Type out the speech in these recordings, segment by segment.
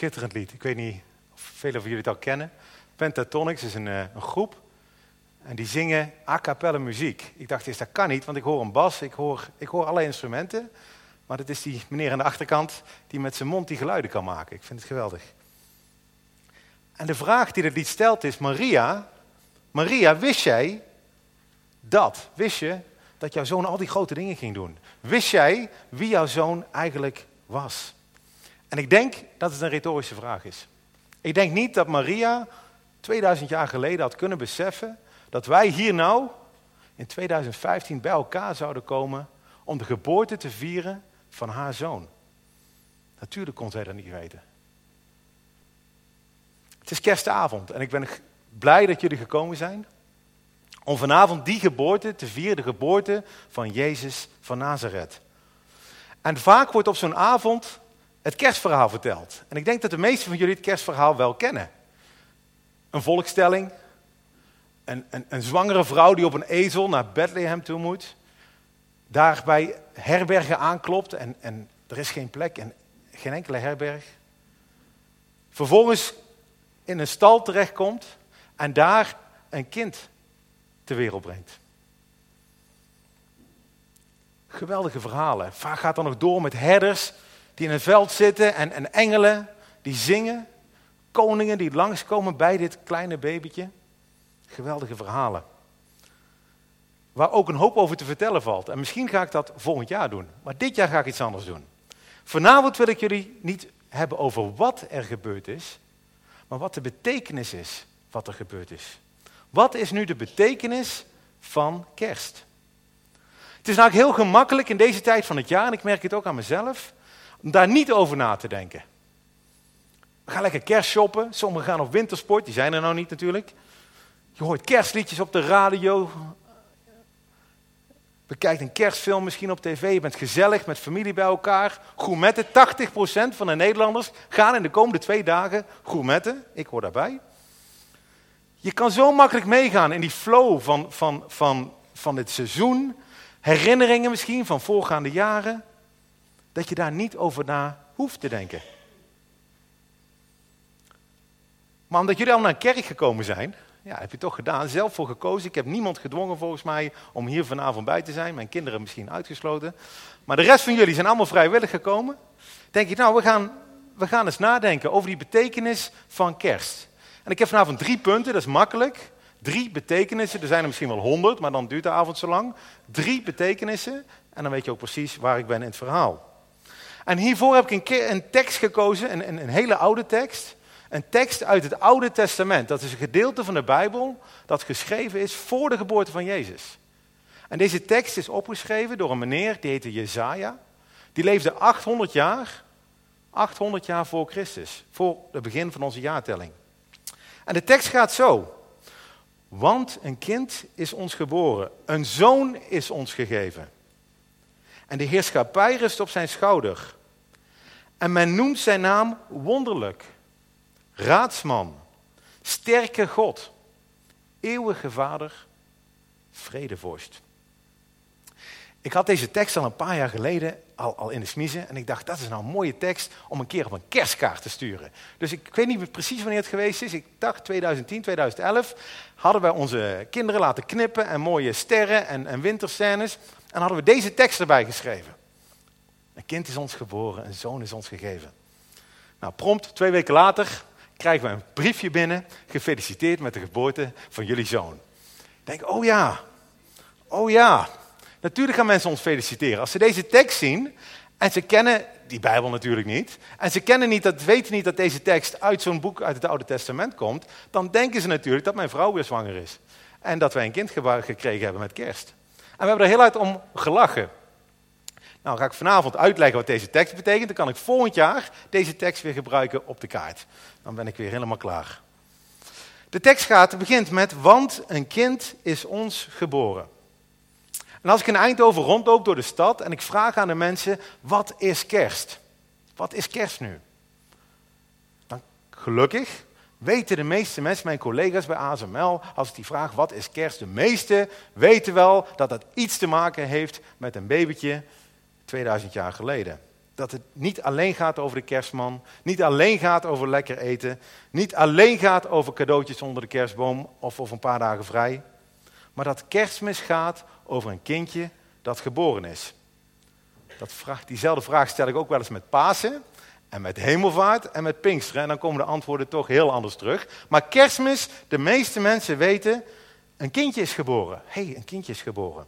schitterend lied. Ik weet niet of velen van jullie het al kennen. Pentatonics is een, uh, een groep. En die zingen a cappella muziek. Ik dacht eerst, dat kan niet, want ik hoor een bas, ik hoor, ik hoor alle instrumenten. Maar dat is die meneer aan de achterkant die met zijn mond die geluiden kan maken. Ik vind het geweldig. En de vraag die het lied stelt is, Maria, Maria, wist jij dat? Wist je dat jouw zoon al die grote dingen ging doen? Wist jij wie jouw zoon eigenlijk was? En ik denk dat het een retorische vraag is. Ik denk niet dat Maria 2000 jaar geleden had kunnen beseffen dat wij hier nou in 2015 bij elkaar zouden komen om de geboorte te vieren van haar zoon. Natuurlijk kon zij dat niet weten. Het is kerstavond en ik ben blij dat jullie gekomen zijn om vanavond die geboorte te vieren, de geboorte van Jezus van Nazareth. En vaak wordt op zo'n avond het kerstverhaal verteld. En ik denk dat de meesten van jullie het kerstverhaal wel kennen. Een volkstelling, een, een, een zwangere vrouw die op een ezel naar Bethlehem toe moet, daar bij herbergen aanklopt en, en er is geen plek en geen enkele herberg. Vervolgens in een stal terechtkomt en daar een kind ter wereld brengt. Geweldige verhalen. Vaak gaat dan nog door met herders die in het veld zitten en, en engelen die zingen. Koningen die langskomen bij dit kleine babytje. Geweldige verhalen. Waar ook een hoop over te vertellen valt. En misschien ga ik dat volgend jaar doen. Maar dit jaar ga ik iets anders doen. Vanavond wil ik jullie niet hebben over wat er gebeurd is, maar wat de betekenis is wat er gebeurd is. Wat is nu de betekenis van kerst? Het is nou heel gemakkelijk in deze tijd van het jaar, en ik merk het ook aan mezelf, om daar niet over na te denken. We gaan lekker kerst shoppen, sommigen gaan op wintersport, die zijn er nou niet natuurlijk. Je hoort kerstliedjes op de radio, bekijkt een kerstfilm misschien op tv, je bent gezellig met familie bij elkaar. Gourmetten, 80% van de Nederlanders gaan in de komende twee dagen gourmetten. Ik hoor daarbij. Je kan zo makkelijk meegaan in die flow van, van, van, van dit seizoen. Herinneringen misschien van voorgaande jaren. Dat je daar niet over na hoeft te denken. Maar omdat jullie al naar een kerk gekomen zijn, ja, heb je toch gedaan, zelf voor gekozen. Ik heb niemand gedwongen volgens mij om hier vanavond bij te zijn. Mijn kinderen misschien uitgesloten. Maar de rest van jullie zijn allemaal vrijwillig gekomen. Denk je, nou, we gaan, we gaan eens nadenken over die betekenis van kerst. En ik heb vanavond drie punten, dat is makkelijk. Drie betekenissen, er zijn er misschien wel honderd, maar dan duurt de avond zo lang. Drie betekenissen en dan weet je ook precies waar ik ben in het verhaal. En hiervoor heb ik een, tekst gekozen, een, een, een hele oude tekst. Een tekst uit het Oude Testament. Dat is een gedeelte van de Bijbel dat geschreven is voor de geboorte van Jezus. En deze tekst is opgeschreven door een meneer, die heette Jezaja. Die leefde 800 jaar, 800 jaar voor Christus, voor het begin van onze jaartelling. En de tekst gaat zo. Want een kind is ons geboren, een zoon is ons gegeven. En de heerschappij rust op zijn schouder. En men noemt zijn naam wonderlijk Raadsman, sterke God, eeuwige Vader, vredevorst. Ik had deze tekst al een paar jaar geleden al, in de smiezen en ik dacht, dat is nou een mooie tekst om een keer op een kerstkaart te sturen. Dus ik, ik weet niet precies wanneer het geweest is. Ik dacht 2010, 2011 hadden wij onze kinderen laten knippen en mooie sterren en, en winterscènes. En hadden we deze tekst erbij geschreven. Een kind is ons geboren, een zoon is ons gegeven. Nou, prompt, twee weken later, krijgen we een briefje binnen. Gefeliciteerd met de geboorte van jullie zoon. Ik denk, oh ja, oh ja. Natuurlijk gaan mensen ons feliciteren. Als ze deze tekst zien en ze kennen die Bijbel natuurlijk niet. En ze kennen niet, dat, weten niet dat deze tekst uit zo'n boek uit het Oude Testament komt. Dan denken ze natuurlijk dat mijn vrouw weer zwanger is. En dat wij een kind gekregen hebben met kerst. En we hebben er heel hard om gelachen. Nou ga ik vanavond uitleggen wat deze tekst betekent. Dan kan ik volgend jaar deze tekst weer gebruiken op de kaart. Dan ben ik weer helemaal klaar. De tekst gaat, begint met, want een kind is ons geboren. En als ik in Eindhoven rondloop door de stad en ik vraag aan de mensen, wat is kerst? Wat is kerst nu? Dan gelukkig weten de meeste mensen, mijn collega's bij ASML, als ik die vraag, wat is kerst? De meeste weten wel dat dat iets te maken heeft met een babytje 2000 jaar geleden. Dat het niet alleen gaat over de kerstman, niet alleen gaat over lekker eten, niet alleen gaat over cadeautjes onder de kerstboom of over een paar dagen vrij, maar dat kerstmis gaat over een kindje dat geboren is. Dat vraag, diezelfde vraag stel ik ook wel eens met Pasen en met hemelvaart en met Pinksteren. En dan komen de antwoorden toch heel anders terug. Maar kerstmis, de meeste mensen weten, een kindje is geboren. Hé, hey, een kindje is geboren.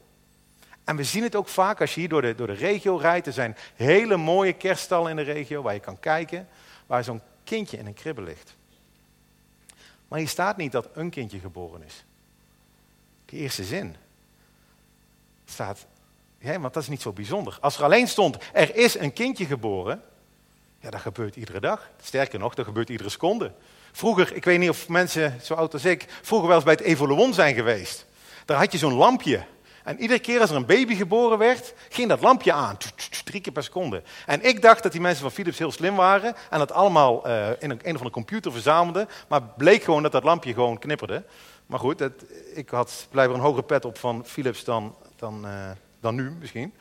En we zien het ook vaak als je hier door de, door de regio rijdt. Er zijn hele mooie kerststallen in de regio waar je kan kijken. Waar zo'n kindje in een kribbe ligt. Maar hier staat niet dat een kindje geboren is. De eerste zin staat, ja, want dat is niet zo bijzonder. Als er alleen stond, er is een kindje geboren, ja, dat gebeurt iedere dag. Sterker nog, dat gebeurt iedere seconde. Vroeger, ik weet niet of mensen zo oud als ik, vroeger wel eens bij het Evoluon zijn geweest. Daar had je zo'n lampje. En iedere keer als er een baby geboren werd, ging dat lampje aan. Drie keer per seconde. En ik dacht dat die mensen van Philips heel slim waren en dat allemaal uh, in een, een of andere computer verzamelden. Maar bleek gewoon dat dat lampje gewoon knipperde. Maar goed, ik had blijkbaar een hogere pet op van Philips dan, dan, uh, dan nu misschien.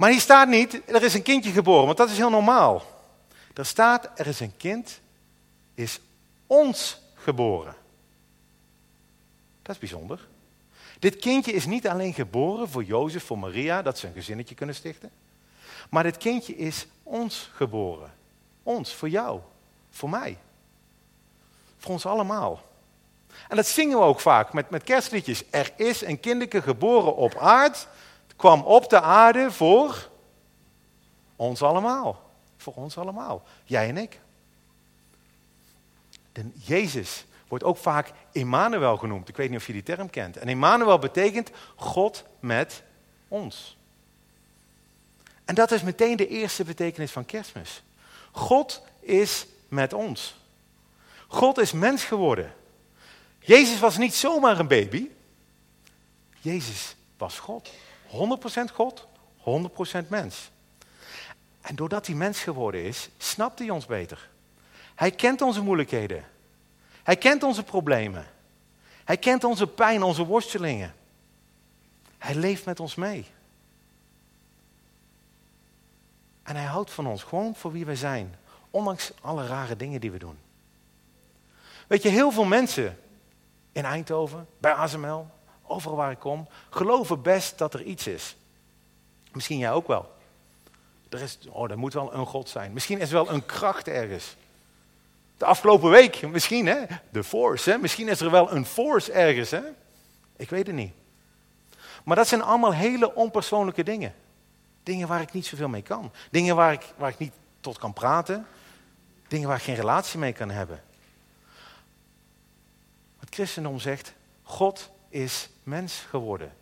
Maar hier staat niet, er is een kindje geboren, want dat is heel normaal. Er staat, er is een kind, is ons geboren. Dat is bijzonder. Dit kindje is niet alleen geboren voor Jozef, voor Maria, dat ze een gezinnetje kunnen stichten. Maar dit kindje is ons geboren. Ons, voor jou, voor mij. Voor ons allemaal. En dat zingen we ook vaak met, met kerstliedjes. Er is een kinderke geboren op aarde, kwam op de aarde voor ons allemaal. Voor ons allemaal. Jij en ik. De Jezus wordt ook vaak Emmanuel genoemd. Ik weet niet of je die term kent. En Emmanuel betekent God met ons. En dat is meteen de eerste betekenis van kerstmis. God is met ons. God is mens geworden. Jezus was niet zomaar een baby. Jezus was God. 100% God, 100% mens. En doordat hij mens geworden is, snapt hij ons beter. Hij kent onze moeilijkheden. Hij kent onze problemen. Hij kent onze pijn, onze worstelingen. Hij leeft met ons mee. En hij houdt van ons, gewoon voor wie we zijn. Ondanks alle rare dingen die we doen. Weet je, heel veel mensen in Eindhoven, bij ASML, overal waar ik kom, geloven best dat er iets is. Misschien jij ook wel. Er, is, oh, er moet wel een God zijn. Misschien is er wel een kracht ergens. De afgelopen week, misschien hè, de force, hè? misschien is er wel een force ergens. Hè? Ik weet het niet. Maar dat zijn allemaal hele onpersoonlijke dingen. Dingen waar ik niet zoveel mee kan. Dingen waar ik, waar ik niet tot kan praten. Dingen waar ik geen relatie mee kan hebben. Het christendom zegt, God is mens geworden.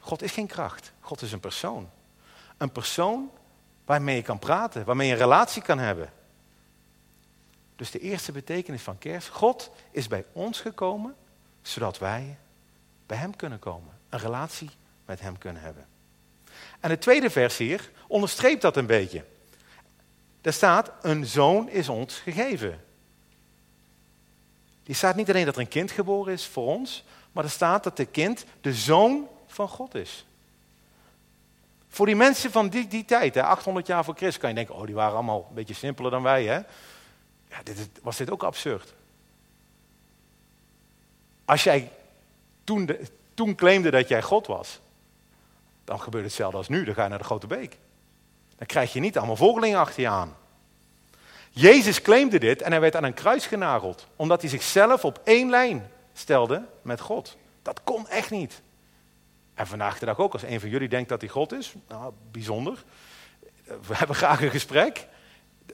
God is geen kracht. God is een persoon. Een persoon waarmee je kan praten, waarmee je een relatie kan hebben. Dus de eerste betekenis van kerst, God is bij ons gekomen, zodat wij bij Hem kunnen komen. Een relatie met Hem kunnen hebben. En de tweede vers hier onderstreept dat een beetje. Er staat, een zoon is ons gegeven. Die staat niet alleen dat er een kind geboren is voor ons, maar er staat dat de kind de zoon van God is. Voor die mensen van die, die tijd, hè, 800 jaar voor Christus, kan je denken, oh die waren allemaal een beetje simpeler dan wij. Hè? Ja, dit, was dit ook absurd? Als jij toen, toen claimde dat jij God was, dan gebeurt hetzelfde als nu. Dan ga je naar de Grote Beek. Dan krijg je niet allemaal volgelingen achter je aan. Jezus claimde dit en hij werd aan een kruis genageld, omdat hij zichzelf op één lijn stelde met God. Dat kon echt niet. En vandaag de dag ook, als een van jullie denkt dat hij God is, nou, bijzonder. We hebben graag een gesprek.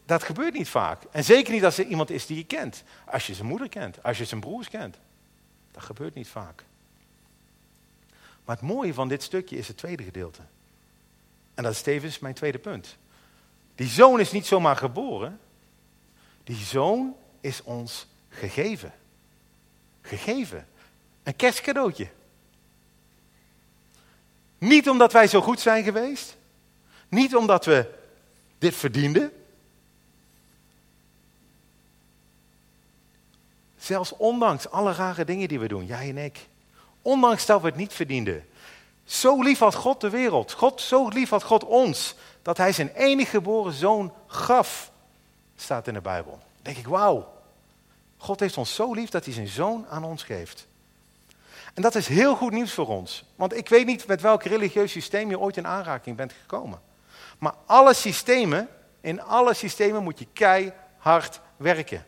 Dat gebeurt niet vaak. En zeker niet als er iemand is die je kent. Als je zijn moeder kent, als je zijn broers kent. Dat gebeurt niet vaak. Maar het mooie van dit stukje is het tweede gedeelte. En dat is tevens mijn tweede punt. Die zoon is niet zomaar geboren. Die zoon is ons gegeven. Gegeven. Een kerstcadeautje. Niet omdat wij zo goed zijn geweest. Niet omdat we dit verdienden. Zelfs ondanks alle rare dingen die we doen, jij en ik. Ondanks dat we het niet verdienden. Zo lief had God de wereld. God, zo lief had God ons. Dat hij zijn enige geboren zoon gaf. Staat in de Bijbel. Dan denk ik, wauw. God heeft ons zo lief dat hij zijn zoon aan ons geeft. En dat is heel goed nieuws voor ons. Want ik weet niet met welk religieus systeem je ooit in aanraking bent gekomen. Maar alle systemen, in alle systemen moet je keihard werken.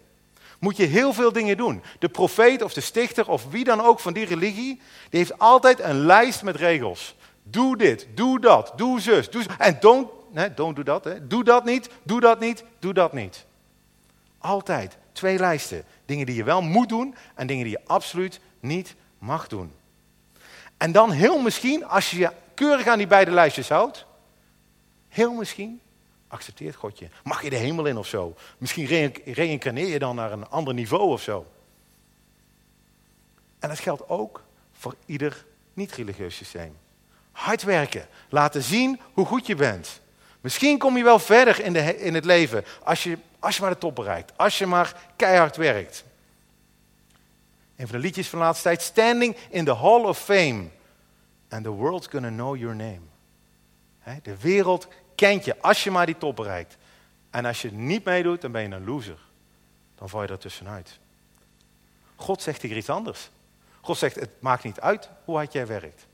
Moet je heel veel dingen doen. De profeet of de stichter of wie dan ook van die religie, die heeft altijd een lijst met regels. Doe dit, doe dat, doe zus, doe. En don't, nee, don't do dat, doe dat niet, doe dat niet, doe dat niet. Altijd twee lijsten. Dingen die je wel moet doen en dingen die je absoluut niet mag doen. En dan heel misschien, als je je keurig aan die beide lijstjes houdt, heel misschien accepteert God je. Mag je de hemel in of zo? Misschien reïncarneer je dan naar een ander niveau of zo. En dat geldt ook voor ieder niet-religieus systeem. Hard werken, laten zien hoe goed je bent. Misschien kom je wel verder in, de, in het leven als je, als je maar de top bereikt. Als je maar keihard werkt. Een van de liedjes van de laatste tijd. Standing in the Hall of Fame. And the world's gonna know your name. De wereld kent je als je maar die top bereikt. En als je niet meedoet, dan ben je een loser. Dan val je er tussenuit. God zegt hier iets anders. God zegt, het maakt niet uit hoe hard jij werkt.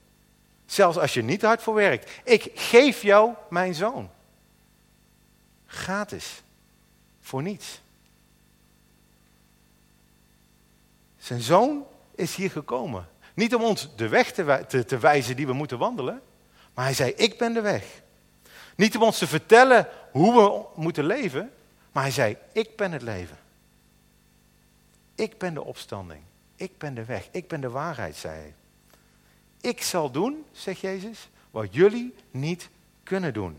Zelfs als je niet hard voor werkt. Ik geef jou mijn zoon. Gratis. Voor niets. Zijn zoon is hier gekomen. Niet om ons de weg te, te, te wijzen die we moeten wandelen. Maar hij zei, ik ben de weg. Niet om ons te vertellen hoe we moeten leven. Maar hij zei, ik ben het leven. Ik ben de opstanding. Ik ben de weg. Ik ben de waarheid, zei hij. Ik zal doen, zegt Jezus, wat jullie niet kunnen doen.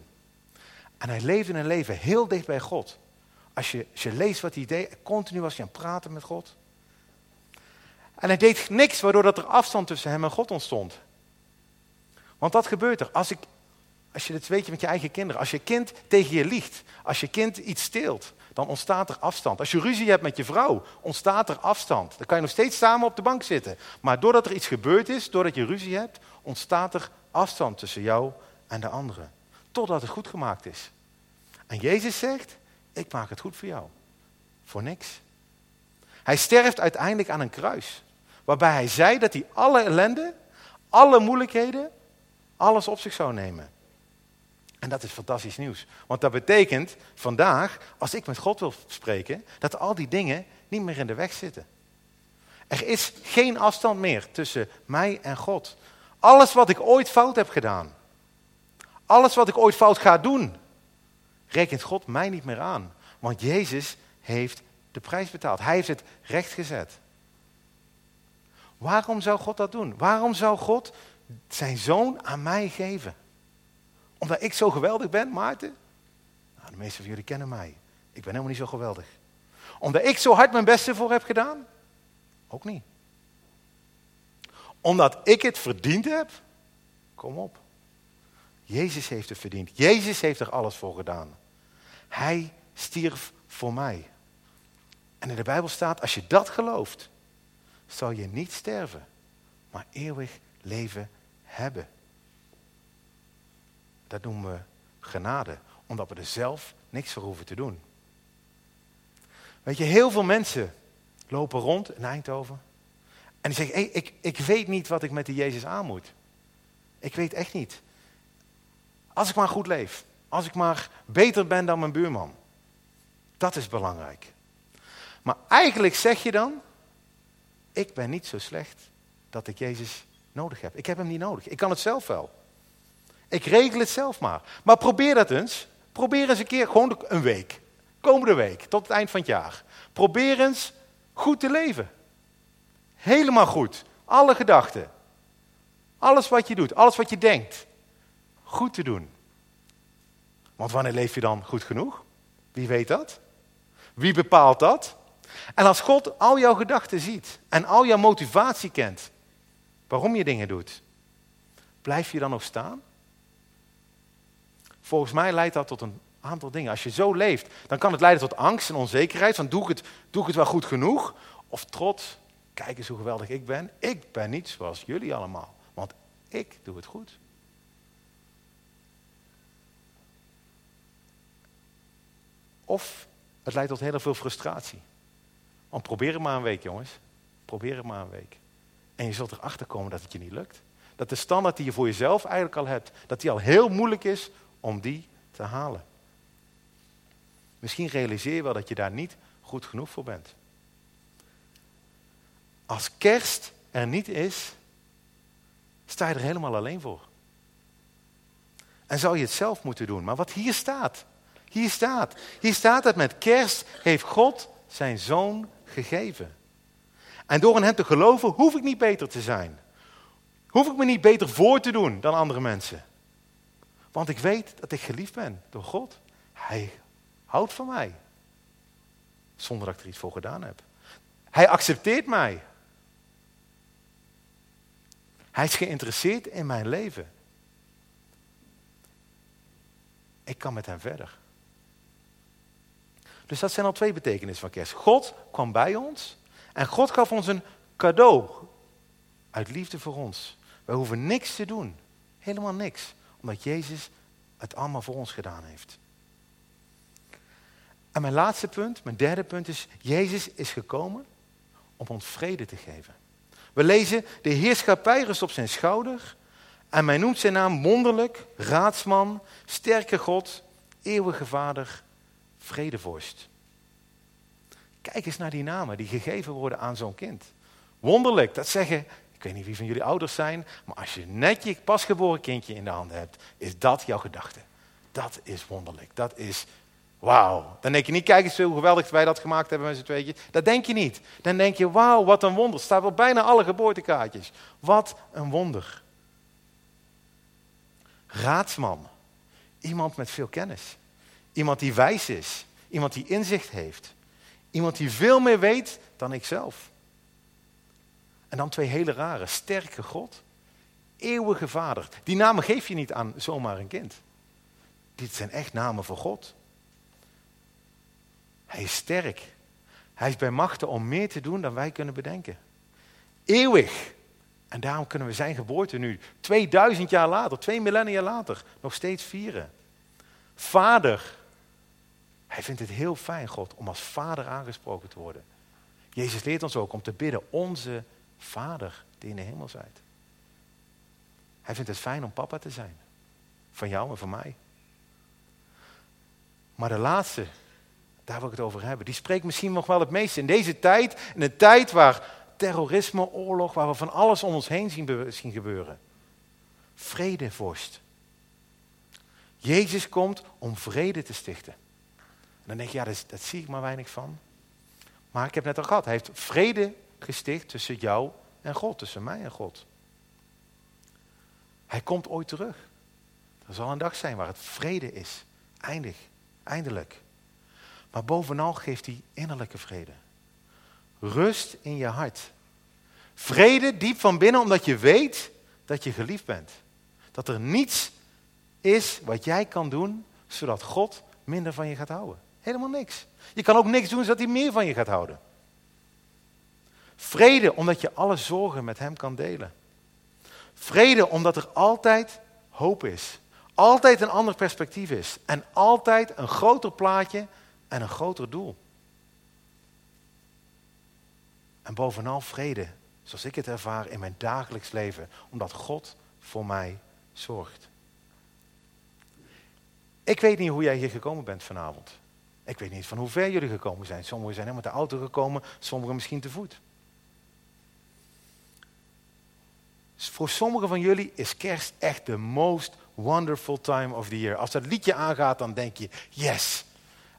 En hij leefde een leven heel dicht bij God. Als je, je leest wat hij deed, continu was hij aan het praten met God. En hij deed niks waardoor dat er afstand tussen hem en God ontstond. Want dat gebeurt er. Als, ik, als je het weet je met je eigen kinderen. Als je kind tegen je liegt. Als je kind iets steelt. Dan ontstaat er afstand. Als je ruzie hebt met je vrouw. Ontstaat er afstand. Dan kan je nog steeds samen op de bank zitten. Maar doordat er iets gebeurd is. Doordat je ruzie hebt. Ontstaat er afstand tussen jou en de anderen. Totdat het goed gemaakt is. En Jezus zegt. Ik maak het goed voor jou. Voor niks. Hij sterft uiteindelijk aan een kruis. Waarbij hij zei dat hij alle ellende, alle moeilijkheden, alles op zich zou nemen. En dat is fantastisch nieuws. Want dat betekent vandaag, als ik met God wil spreken, dat al die dingen niet meer in de weg zitten. Er is geen afstand meer tussen mij en God. Alles wat ik ooit fout heb gedaan, alles wat ik ooit fout ga doen, rekent God mij niet meer aan. Want Jezus heeft de prijs betaald. Hij heeft het recht gezet. Waarom zou God dat doen? Waarom zou God zijn zoon aan mij geven? Omdat ik zo geweldig ben, Maarten? Nou, de meeste van jullie kennen mij. Ik ben helemaal niet zo geweldig. Omdat ik zo hard mijn best ervoor heb gedaan? Ook niet. Omdat ik het verdiend heb? Kom op. Jezus heeft het verdiend. Jezus heeft er alles voor gedaan. Hij stierf voor mij. En in de Bijbel staat, als je dat gelooft, zal je niet sterven, maar eeuwig leven hebben. Dat noemen we genade, omdat we er zelf niks voor hoeven te doen. Weet je, heel veel mensen lopen rond in Eindhoven en die zeggen, hey, ik, ik weet niet wat ik met die Jezus aan moet. Ik weet echt niet. Als ik maar goed leef, als ik maar beter ben dan mijn buurman. Dat is belangrijk. Maar eigenlijk zeg je dan, ik ben niet zo slecht dat ik Jezus nodig heb. Ik heb hem niet nodig. Ik kan het zelf wel. Ik regel het zelf maar. Maar probeer dat eens. Probeer eens een keer, gewoon een week. Komende week, tot het eind van het jaar. Probeer eens goed te leven. Helemaal goed. Alle gedachten. Alles wat je doet, alles wat je denkt. Goed te doen. Want wanneer leef je dan goed genoeg? Wie weet dat? Wie bepaalt dat? En als God al jouw gedachten ziet en al jouw motivatie kent, waarom je dingen doet, blijf je dan nog staan? Volgens mij leidt dat tot een aantal dingen. Als je zo leeft, dan kan het leiden tot angst en onzekerheid. Van doe ik het, doe ik het wel goed genoeg? Of trots, kijk eens hoe geweldig ik ben. Ik ben niet zoals jullie allemaal. Want Ik doe het goed. Of het leidt tot heel veel frustratie. Want probeer het maar een week, jongens. Probeer het maar een week. En je zult erachter komen dat het je niet lukt. Dat de standaard die je voor jezelf eigenlijk al hebt, dat die al heel moeilijk is om die te halen. Misschien realiseer je wel dat je daar niet goed genoeg voor bent. Als kerst er niet is, sta je er helemaal alleen voor. En zou je het zelf moeten doen. Maar wat hier staat, hier staat, hier staat dat met kerst heeft God zijn zoon gegeven. En door in hem te geloven hoef ik niet beter te zijn. Hoef ik me niet beter voor te doen dan andere mensen. Want ik weet dat ik geliefd ben door God. Hij houdt van mij. Zonder dat ik er iets voor gedaan heb. Hij accepteert mij. Hij is geïnteresseerd in mijn leven. Ik kan met hem verder. Dus dat zijn al twee betekenissen van kerst. God kwam bij ons en God gaf ons een cadeau uit liefde voor ons. Wij hoeven niks te doen. Helemaal niks. Omdat Jezus het allemaal voor ons gedaan heeft. En mijn laatste punt, mijn derde punt is, Jezus is gekomen om ons vrede te geven. We lezen, de heerschappij rust op zijn schouder en mij noemt zijn naam wonderlijk, raadsman, sterke God, eeuwige vader, vredevorst. Kijk eens naar die namen die gegeven worden aan zo'n kind. Wonderlijk, dat zeggen, ik weet niet wie van jullie ouders zijn, maar als je net je pasgeboren kindje in de handen hebt, is dat jouw gedachte. Dat is wonderlijk, dat is wauw. Dan denk je niet, kijk eens hoe geweldig wij dat gemaakt hebben met z'n tweeën. Dat denk je niet. Dan denk je, wauw, wat een wonder. Staat op bijna alle geboortekaartjes. Wat een wonder. Raadsman. Iemand met veel kennis. Iemand die wijs is. Iemand die inzicht heeft. Iemand die veel meer weet dan ik zelf. En dan twee hele rare. Sterke God. Eeuwige Vader. Die namen geef je niet aan zomaar een kind. Dit zijn echt namen voor God. Hij is sterk. Hij is bij machten om meer te doen dan wij kunnen bedenken. Eeuwig. En daarom kunnen we zijn geboorte nu, 2000 jaar later, twee millennia later, nog steeds vieren. Vader. Hij vindt het heel fijn, God, om als vader aangesproken te worden. Jezus leert ons ook om te bidden, onze Vader die in de hemel zijt. Hij vindt het fijn om papa te zijn. Van jou en van mij. Maar de laatste, daar wil ik het over hebben, die spreekt misschien nog wel het meest. In deze tijd, in een tijd waar terrorisme, oorlog, waar we van alles om ons heen zien, gebeuren. Vredevorst. Jezus komt om vrede te stichten. Dan denk je, ja, dat, dat zie ik maar weinig van. Maar ik heb net al gehad, hij heeft vrede gesticht tussen jou en God, tussen mij en God. Hij komt ooit terug. Er zal een dag zijn waar het vrede is. Eindig, eindelijk. Maar bovenal geeft hij innerlijke vrede. Rust in je hart. Vrede diep van binnen omdat je weet dat je geliefd bent. Dat er niets is wat jij kan doen zodat God minder van je gaat houden. Helemaal niks. Je kan ook niks doen zodat hij meer van je gaat houden. Vrede omdat je alle zorgen met hem kan delen. Vrede omdat er altijd hoop is. Altijd een ander perspectief is. En altijd een groter plaatje en een groter doel. En bovenal vrede, zoals ik het ervaar in mijn dagelijks leven, omdat God voor mij zorgt. Ik weet niet hoe jij hier gekomen bent vanavond. Ik weet niet van hoe ver jullie gekomen zijn. Sommigen zijn helemaal met de auto gekomen, sommigen misschien te voet. Voor sommigen van jullie is kerst echt de most wonderful time of the year. Als dat liedje aangaat, dan denk je, yes.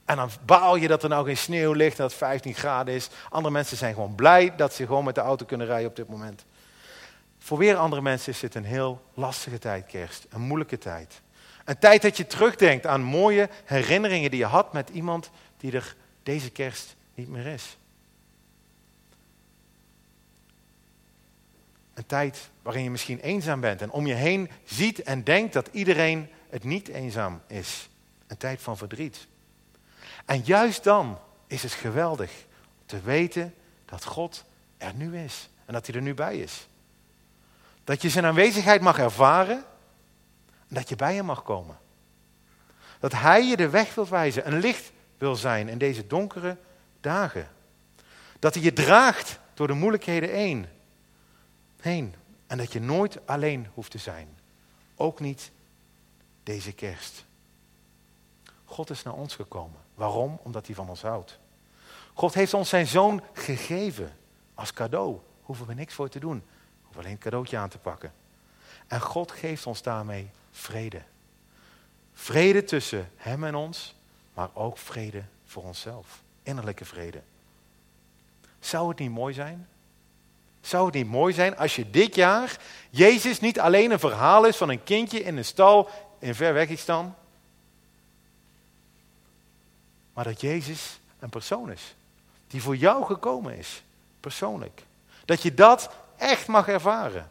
En dan baal je dat er nou geen sneeuw ligt, dat het 15 graden is. Andere mensen zijn gewoon blij dat ze gewoon met de auto kunnen rijden op dit moment. Voor weer andere mensen is dit een heel lastige tijd, kerst. Een moeilijke tijd. Een tijd dat je terugdenkt aan mooie herinneringen die je had met iemand die er deze kerst niet meer is. Een tijd waarin je misschien eenzaam bent en om je heen ziet en denkt dat iedereen het niet eenzaam is. Een tijd van verdriet. En juist dan is het geweldig te weten dat God er nu is en dat hij er nu bij is. Dat je zijn aanwezigheid mag ervaren en dat je bij hem mag komen. Dat hij je de weg wil wijzen, een licht wil zijn in deze donkere dagen. Dat hij je draagt door de moeilijkheden heen. heen. En dat je nooit alleen hoeft te zijn. Ook niet deze kerst. God is naar ons gekomen. Waarom? Omdat hij van ons houdt. God heeft ons zijn zoon gegeven als cadeau. Hoeven we niks voor te doen. Hoeven alleen een cadeautje aan te pakken. En God geeft ons daarmee vrede. Vrede tussen hem en ons, maar ook vrede voor onszelf. Innerlijke vrede. Zou het niet mooi zijn? Zou het niet mooi zijn als je dit jaar Jezus niet alleen een verhaal is van een kindje in een stal in Verwegistan, maar dat Jezus een persoon is die voor jou gekomen is, persoonlijk. Dat je dat echt mag ervaren.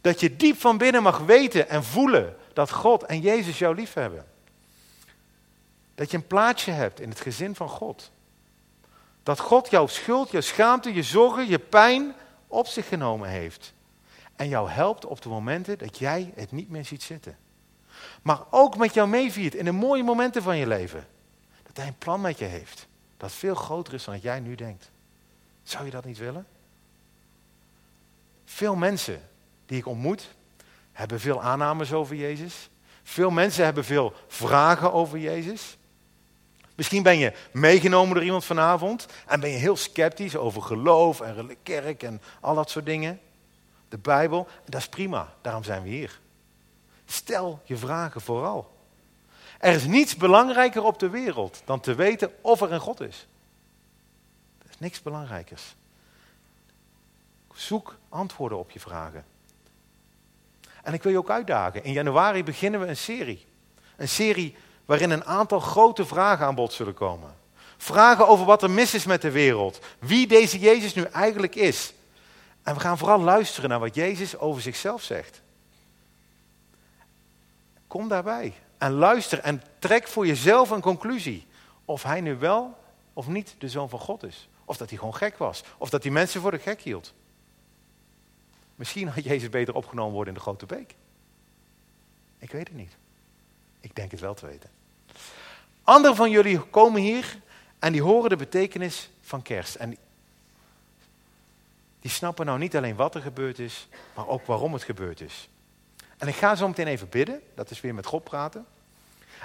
Dat je diep van binnen mag weten en voelen dat God en Jezus jou lief hebben. Dat je een plaatsje hebt in het gezin van God. Dat God jouw schuld, je schaamte, je zorgen, je pijn op zich genomen heeft. En jou helpt op de momenten dat jij het niet meer ziet zitten. Maar ook met jou meeviert in de mooie momenten van je leven. Dat hij een plan met je heeft. Dat veel groter is dan dat jij nu denkt. Zou je dat niet willen? Veel mensen die ik ontmoet, hebben veel aannames over Jezus. Veel mensen hebben veel vragen over Jezus. Misschien ben je meegenomen door iemand vanavond en ben je heel sceptisch over geloof en kerk en al dat soort dingen. De Bijbel, dat is prima, daarom zijn we hier. Stel je vragen vooral. Er is niets belangrijker op de wereld dan te weten of er een God is. Er is niks belangrijkers. Zoek antwoorden op je vragen. En ik wil je ook uitdagen. In januari beginnen we een serie. Een serie waarin een aantal grote vragen aan bod zullen komen. Vragen over wat er mis is met de wereld. Wie deze Jezus nu eigenlijk is. En we gaan vooral luisteren naar wat Jezus over zichzelf zegt. Kom daarbij en luister en trek voor jezelf een conclusie. Of hij nu wel of niet de zoon van God is. Of dat hij gewoon gek was. Of dat hij mensen voor de gek hield. Misschien had Jezus beter opgenomen worden in de grote beek. Ik weet het niet. Ik denk het wel te weten. Anderen van jullie komen hier en die horen de betekenis van kerst. En die snappen nou niet alleen wat er gebeurd is, maar ook waarom het gebeurd is. En ik ga zo meteen even bidden, dat is weer met God praten.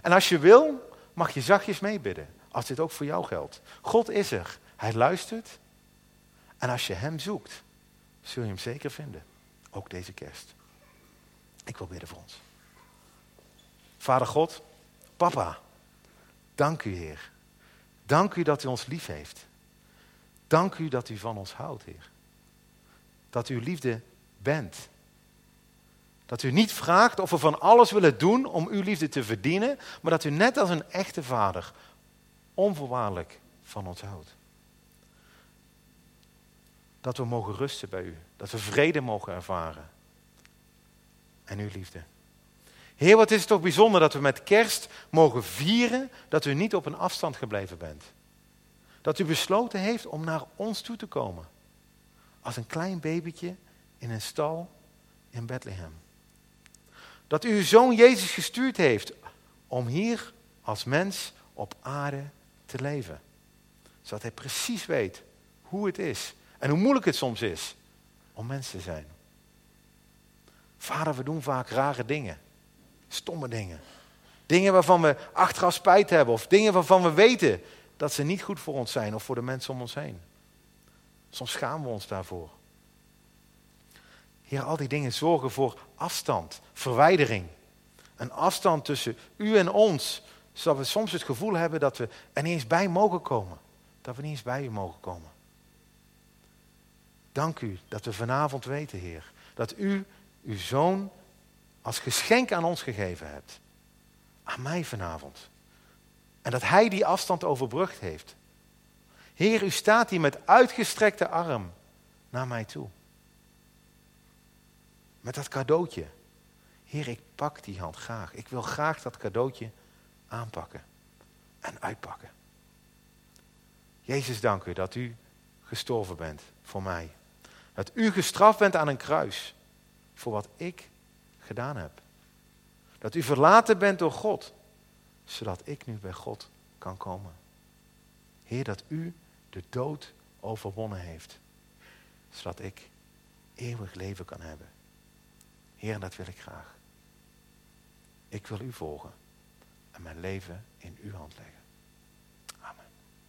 En als je wil, mag je zachtjes meebidden, als dit ook voor jou geldt. God is er, hij luistert. En als je hem zoekt, zul je hem zeker vinden. Ook deze kerst. Ik wil bidden voor ons. Vader God, papa, dank u Heer. Dank u dat u ons lief heeft. Dank u dat u van ons houdt, Heer. Dat u liefde bent. Dat u niet vraagt of we van alles willen doen om uw liefde te verdienen, maar dat u net als een echte vader onvoorwaardelijk van ons houdt. Dat we mogen rusten bij u, dat we vrede mogen ervaren. En uw liefde. Heer, wat is het toch bijzonder dat we met kerst mogen vieren dat u niet op een afstand gebleven bent. Dat u besloten heeft om naar ons toe te komen. Als een klein babytje in een stal in Bethlehem. Dat u uw zoon Jezus gestuurd heeft om hier als mens op aarde te leven. Zodat hij precies weet hoe het is en hoe moeilijk het soms is om mens te zijn. Vader, we doen vaak rare dingen. Stomme dingen. Dingen waarvan we achteraf spijt hebben. Of dingen waarvan we weten dat ze niet goed voor ons zijn of voor de mensen om ons heen. Soms schamen we ons daarvoor. Heer, al die dingen zorgen voor afstand, verwijdering. Een afstand tussen u en ons. Zodat we soms het gevoel hebben dat we er niet eens bij mogen komen. Dat we niet eens bij u mogen komen. Dank u dat we vanavond weten, Heer, dat u uw zoon als geschenk aan ons gegeven hebt. Aan mij vanavond. En dat hij die afstand overbrugd heeft. Heer, u staat hier met uitgestrekte arm naar mij toe. Met dat cadeautje. Heer, ik pak die hand graag. Ik wil graag dat cadeautje aanpakken en uitpakken. Jezus, dank u dat u gestorven bent voor mij. Dat u gestraft bent aan een kruis voor wat ik gedaan heb. Dat u verlaten bent door God, zodat ik nu bij God kan komen. Heer, dat u de dood overwonnen heeft, zodat ik eeuwig leven kan hebben. Heer, dat wil ik graag. Ik wil u volgen en mijn leven in uw hand leggen.